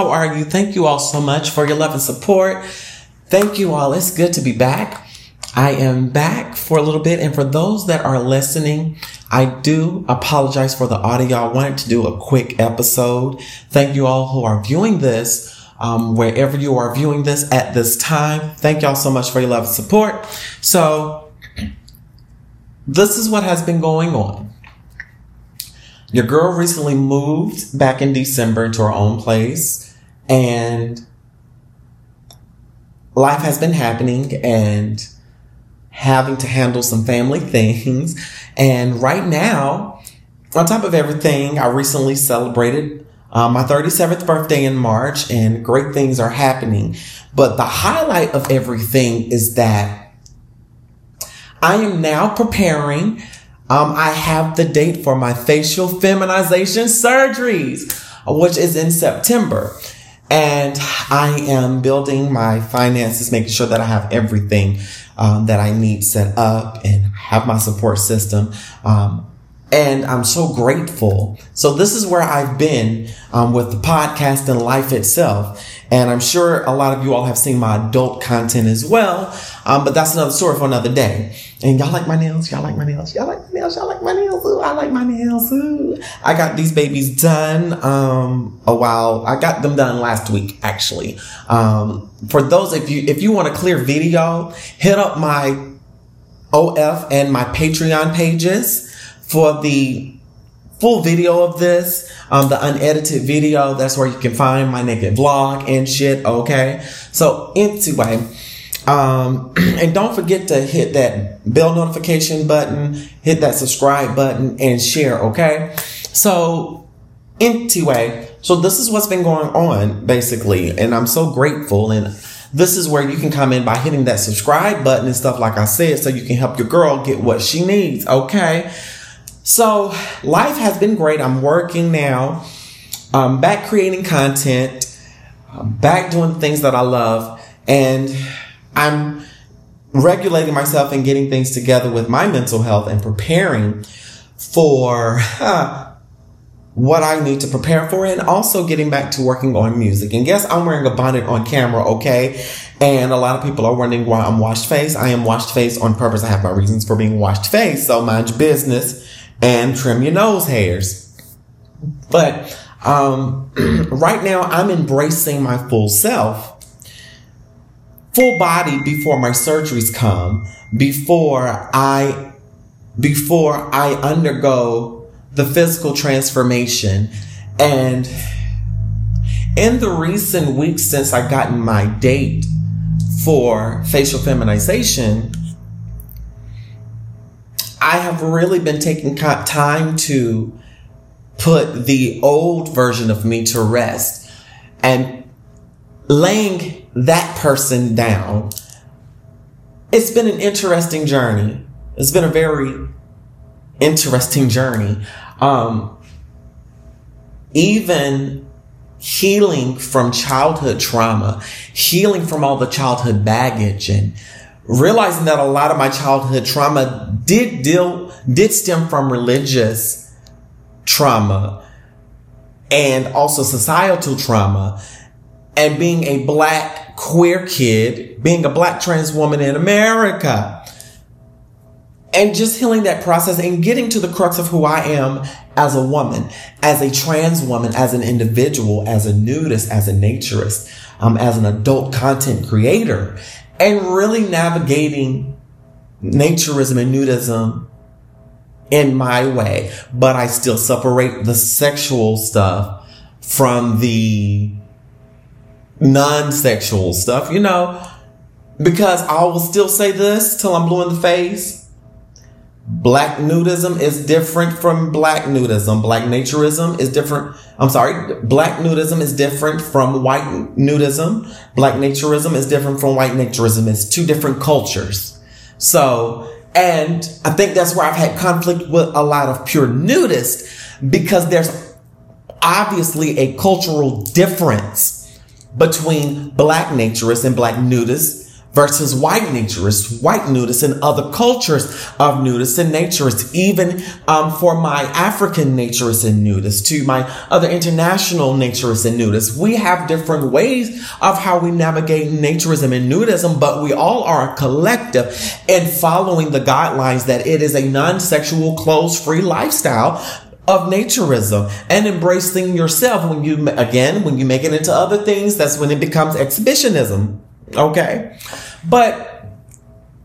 How are you? Thank you all so much for your love and support. Thank you all. It's good to be back. I am back for a little bit. And for those that are listening, I do apologize for the audio. I wanted to do a quick episode. Thank you all who are viewing this. Um, wherever you are viewing this at this time, thank y'all so much for your love and support. So, this is what has been going on. Your girl recently moved back in December into her own place, and life has been happening, and having to handle some family things. And right now, on top of everything, I recently celebrated uh, my 37th birthday in March and great things are happening. But the highlight of everything is that I am now preparing. Um, I have the date for my facial feminization surgeries, which is in September. And I am building my finances, making sure that I have everything um, that I need set up and have my support system. Um, and I'm so grateful. So this is where I've been um, with the podcast and life itself. And I'm sure a lot of you all have seen my adult content as well. Um, but that's another story for another day. And y'all like my nails? Y'all like my nails? Y'all like my nails? Y'all like my nails? Ooh, I like my nails. Ooh. I got these babies done um, a while. I got them done last week, actually. Um, for those if you if you want a clear video, hit up my OF and my Patreon pages for the full video of this, um, the unedited video. That's where you can find my naked vlog and shit. Okay. So anyway, um, and don't forget to hit that bell notification button, hit that subscribe button and share. Okay. So anyway, so this is what's been going on basically. And I'm so grateful and this is where you can come in by hitting that subscribe button and stuff like I said, so you can help your girl get what she needs. Okay. So life has been great. I'm working now. I'm back creating content, I'm back doing things that I love, and I'm regulating myself and getting things together with my mental health and preparing for uh, what I need to prepare for and also getting back to working on music. And guess I'm wearing a bonnet on camera, okay? And a lot of people are wondering why I'm washed face. I am washed face on purpose. I have my reasons for being washed face. So mind your business and trim your nose hairs. But um, right now, I'm embracing my full self, full body before my surgeries come, before I, before I undergo the physical transformation. And in the recent weeks since I gotten my date for facial feminization, I have really been taking time to put the old version of me to rest and laying that person down. It's been an interesting journey. It's been a very interesting journey. Um, even healing from childhood trauma, healing from all the childhood baggage and realizing that a lot of my childhood trauma did deal, did stem from religious trauma and also societal trauma and being a black queer kid, being a black trans woman in America. And just healing that process and getting to the crux of who I am as a woman, as a trans woman, as an individual, as a nudist, as a naturist, um, as an adult content creator, and really navigating naturism and nudism in my way, but I still separate the sexual stuff from the non-sexual stuff, you know, because I will still say this till I'm blue in the face. Black nudism is different from black nudism. Black naturism is different. I'm sorry. Black nudism is different from white nudism. Black naturism is different from white naturism. It's two different cultures. So, and I think that's where I've had conflict with a lot of pure nudists because there's obviously a cultural difference between black naturists and black nudists versus white naturists, white nudists, and other cultures of nudists and naturists, even um, for my African naturists and nudists, to my other international naturists and nudists. We have different ways of how we navigate naturism and nudism, but we all are a collective in following the guidelines that it is a non-sexual, clothes-free lifestyle of naturism and embracing yourself when you again when you make it into other things that's when it becomes exhibitionism Okay. But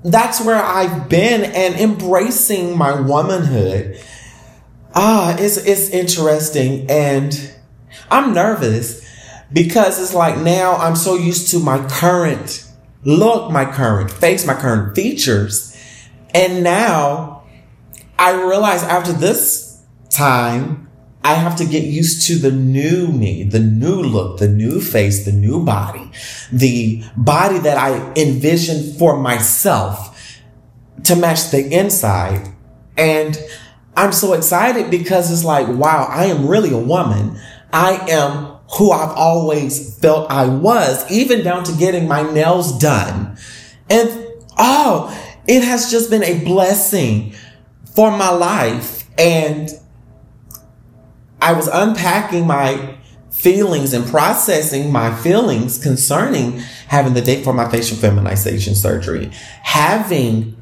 that's where I've been and embracing my womanhood. Ah, it's, it's interesting. And I'm nervous because it's like now I'm so used to my current look, my current face, my current features. And now I realize after this time, I have to get used to the new me, the new look, the new face, the new body, the body that I envision for myself to match the inside. And I'm so excited because it's like, wow, I am really a woman. I am who I've always felt I was, even down to getting my nails done. And oh, it has just been a blessing for my life. And I was unpacking my feelings and processing my feelings concerning having the date for my facial feminization surgery, having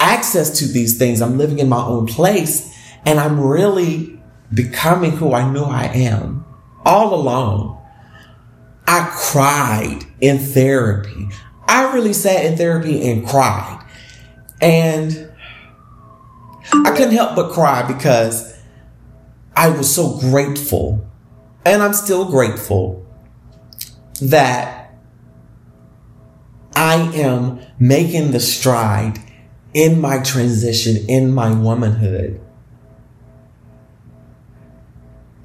access to these things. I'm living in my own place and I'm really becoming who I knew I am all along. I cried in therapy. I really sat in therapy and cried. And I couldn't help but cry because I was so grateful, and I'm still grateful that I am making the stride in my transition, in my womanhood,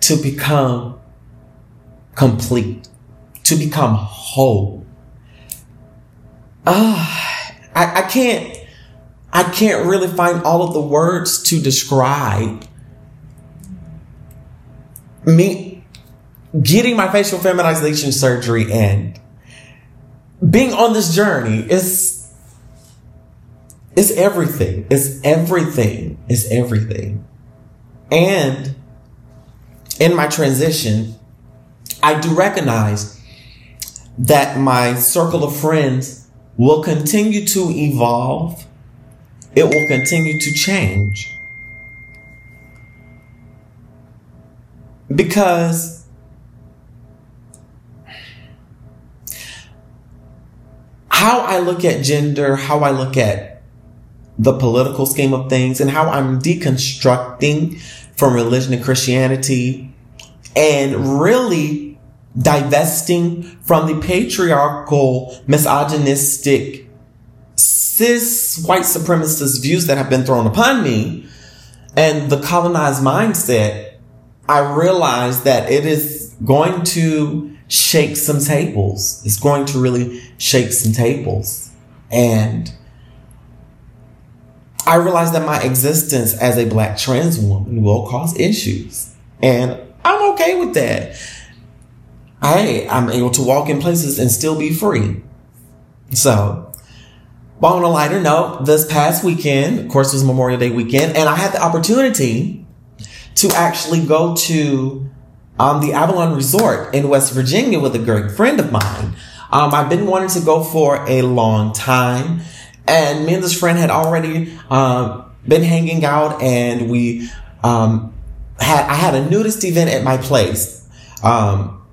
to become complete, to become whole. Ah, I, I can't, I can't really find all of the words to describe me getting my facial feminization surgery and being on this journey is it's everything. It's everything. It's everything. And in my transition, I do recognize that my circle of friends will continue to evolve. It will continue to change. Because how I look at gender, how I look at the political scheme of things, and how I'm deconstructing from religion and Christianity and really divesting from the patriarchal, misogynistic, cis white supremacist views that have been thrown upon me and the colonized mindset I realized that it is going to shake some tables. It's going to really shake some tables. And I realized that my existence as a black trans woman will cause issues. And I'm okay with that. Hey, I'm able to walk in places and still be free. So, but on a lighter note, this past weekend, of course, was Memorial Day weekend, and I had the opportunity to actually go to um, the Avalon Resort in West Virginia with a great friend of mine. Um, I've been wanting to go for a long time, and me and this friend had already um, been hanging out, and we um, had I had a nudist event at my place um,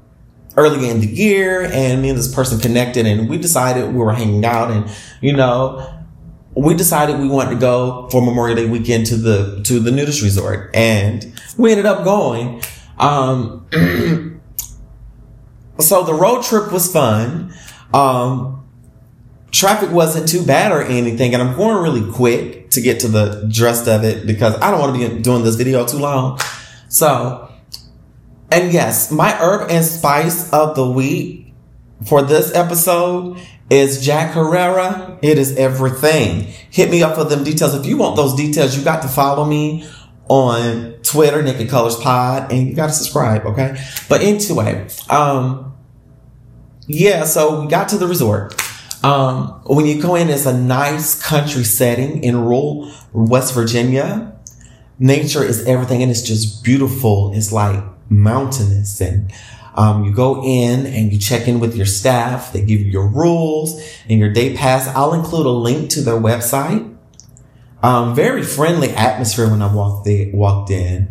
early in the year, and me and this person connected, and we decided we were hanging out, and you know we decided we wanted to go for Memorial Day weekend to the to the nudist resort, and we ended up going. Um, so the road trip was fun. Um, traffic wasn't too bad or anything, and I'm going really quick to get to the dressed of it because I don't want to be doing this video too long. So, and yes, my herb and spice of the week for this episode is Jack Herer. It is everything. Hit me up for them details. If you want those details, you got to follow me on Twitter, Naked Colors Pod, and you got to subscribe. Okay. But anyway, um, yeah, so we got to the resort. Um, when you go in, it's a nice country setting in rural West Virginia. Nature is everything and it's just beautiful. It's like mountainous and um, you go in and you check in with your staff. They give you your rules and your day pass. I'll include a link to their website. Um, very friendly atmosphere when I walked there, walked in.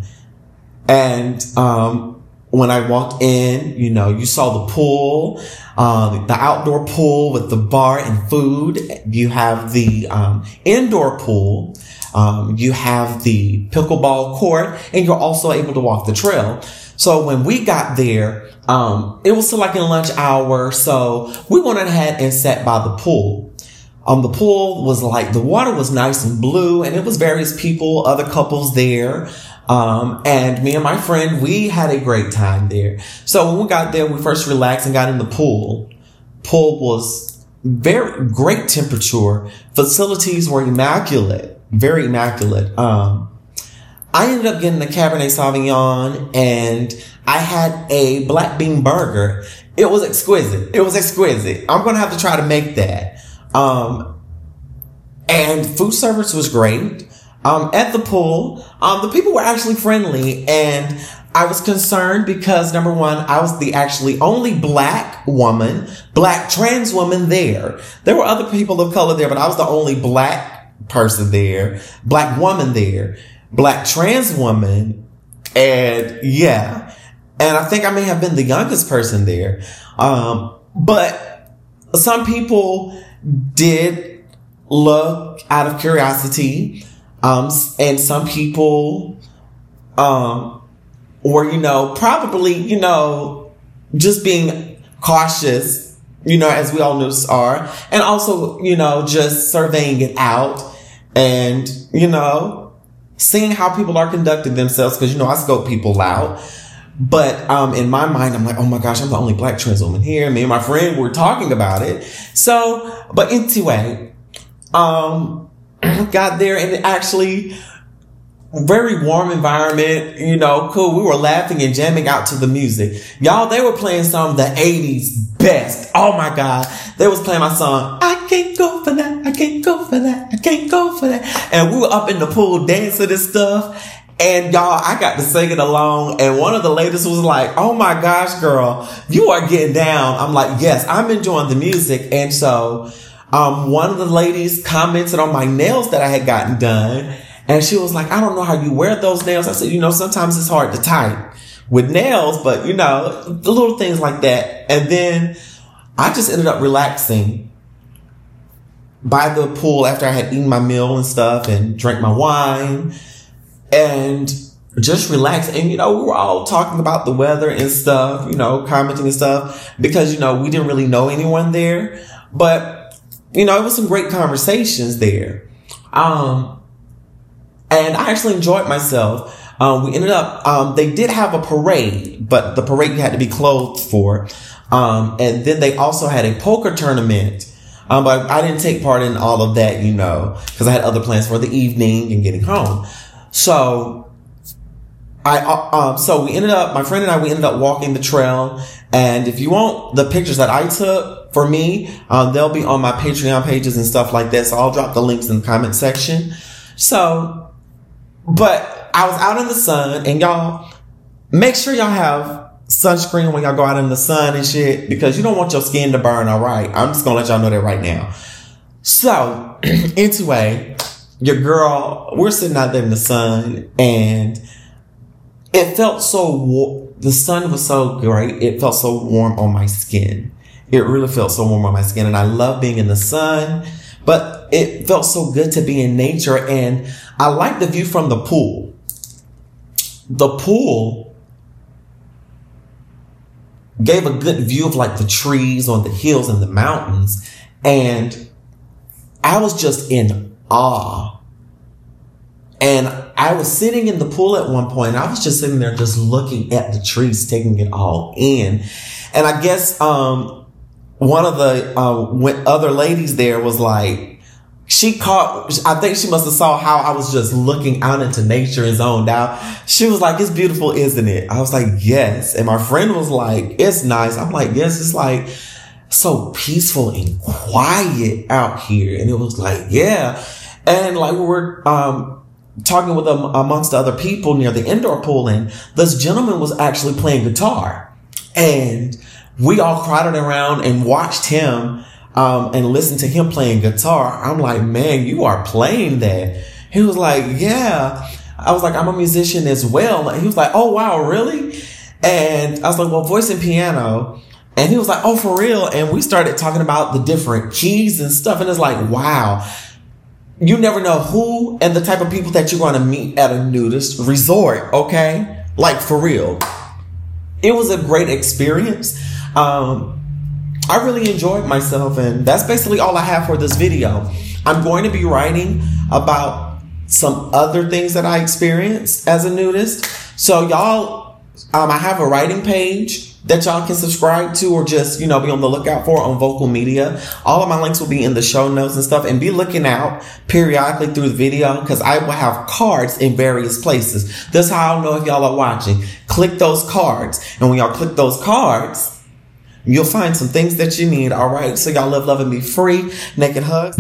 And, um, when I walked in, you know, you saw the pool, um, the outdoor pool with the bar and food. You have the, um, indoor pool. Um, you have the pickleball court and you're also able to walk the trail. So when we got there, um, it was still like in lunch hour. So we went ahead and sat by the pool. Um, the pool was like, the water was nice and blue and it was various people, other couples there. Um, and me and my friend, we had a great time there. So when we got there, we first relaxed and got in the pool. Pool was very great temperature. Facilities were immaculate, very immaculate. Um, I ended up getting a Cabernet Sauvignon and I had a black bean burger. It was exquisite. It was exquisite. I'm going to have to try to make that. Um, and food service was great. Um, at the pool, um, the people were actually friendly and I was concerned because number one, I was the actually only black woman, black trans woman there. There were other people of color there, but I was the only black person there, black woman there, black trans woman. And yeah, and I think I may have been the youngest person there. Um, but some people did look out of curiosity. Um, and some people, um, were, you know, probably, you know, just being cautious, you know, as we all know are, and also, you know, just surveying it out and, you know, seeing how people are conducting themselves. Cause, you know, I scope people out. But um, in my mind, I'm like, oh my gosh, I'm the only black trans woman here. Me and my friend were talking about it. So, but anyway, um, got there and actually very warm environment, you know, cool. We were laughing and jamming out to the music. Y'all, they were playing some of the 80s best. Oh my God. They was playing my song, I can't go for that, for that. And we were up in the pool dancing and stuff. And y'all, I got to sing it along. And one of the ladies was like, Oh my gosh, girl, you are getting down. I'm like, yes, I'm enjoying the music. And so, um, one of the ladies commented on my nails that I had gotten done. And she was like, I don't know how you wear those nails. I said, you know, sometimes it's hard to type with nails, but you know, the little things like that. And then I just ended up relaxing by the pool after I had eaten my meal and stuff and drank my wine and just relax. And, you know, we were all talking about the weather and stuff, you know, commenting and stuff because, you know, we didn't really know anyone there, but, you know, it was some great conversations there. Um, and I actually enjoyed myself. Um, we ended up, um, they did have a parade, but the parade you had to be clothed for. Um, and then they also had a poker tournament. Um, but I didn't take part in all of that, you know, because I had other plans for the evening and getting home. So I, uh, um, so we ended up, my friend and I, we ended up walking the trail. And if you want the pictures that I took for me, um, they'll be on my Patreon pages and stuff like that. So I'll drop the links in the comment section. So, but I was out in the sun and y'all make sure y'all have sunscreen when y'all go out in the sun and shit because you don't want your skin to burn. All right. I'm just to let y'all know that right now. So anyway, your girl, we're sitting out there in the sun and it felt so, war- the sun was so great. It felt so warm on my skin. It really felt so warm on my skin and I love being in the sun, but it felt so good to be in nature and I like the view from the pool. The pool gave a good view of like the trees on the hills and the mountains and I was just in awe. And I was sitting in the pool at one point. I was just sitting there, just looking at the trees, taking it all in. And I guess, um, one of the, uh, other ladies there was like, she caught, I think she must have saw how I was just looking out into nature and zoned out. She was like, it's beautiful, isn't it? I was like, yes. And my friend was like, it's nice. I'm like, yes, it's like, so peaceful and quiet out here. And it was like, yeah. And like we were, um, talking with them amongst other people near the indoor pool and this gentleman was actually playing guitar and we all crowded around and watched him um, and listen to him playing guitar. I'm like, man, you are playing that. He was like, yeah. I was like, I'm a musician as well. And he was like, oh, wow, really? And I was like, well, voice and piano. And he was like, oh, for real. And we started talking about the different keys and stuff. And it's like, wow, you never know who and the type of people that you're going to meet at a nudist resort. Okay. Like for real. It was a great experience. Um, I really enjoyed myself, and that's basically all I have for this video. I'm going to be writing about some other things that I experienced as a nudist. So y'all, um, I have a writing page that y'all can subscribe to or just, you know, be on the lookout for on vocal media. All of my links will be in the show notes and stuff and be looking out periodically through the video because I will have cards in various places. That's how I'll know if y'all are watching. Click those cards. And when y'all click those cards, You'll find some things that you need, all right? So y'all love, and be free. Naked hugs.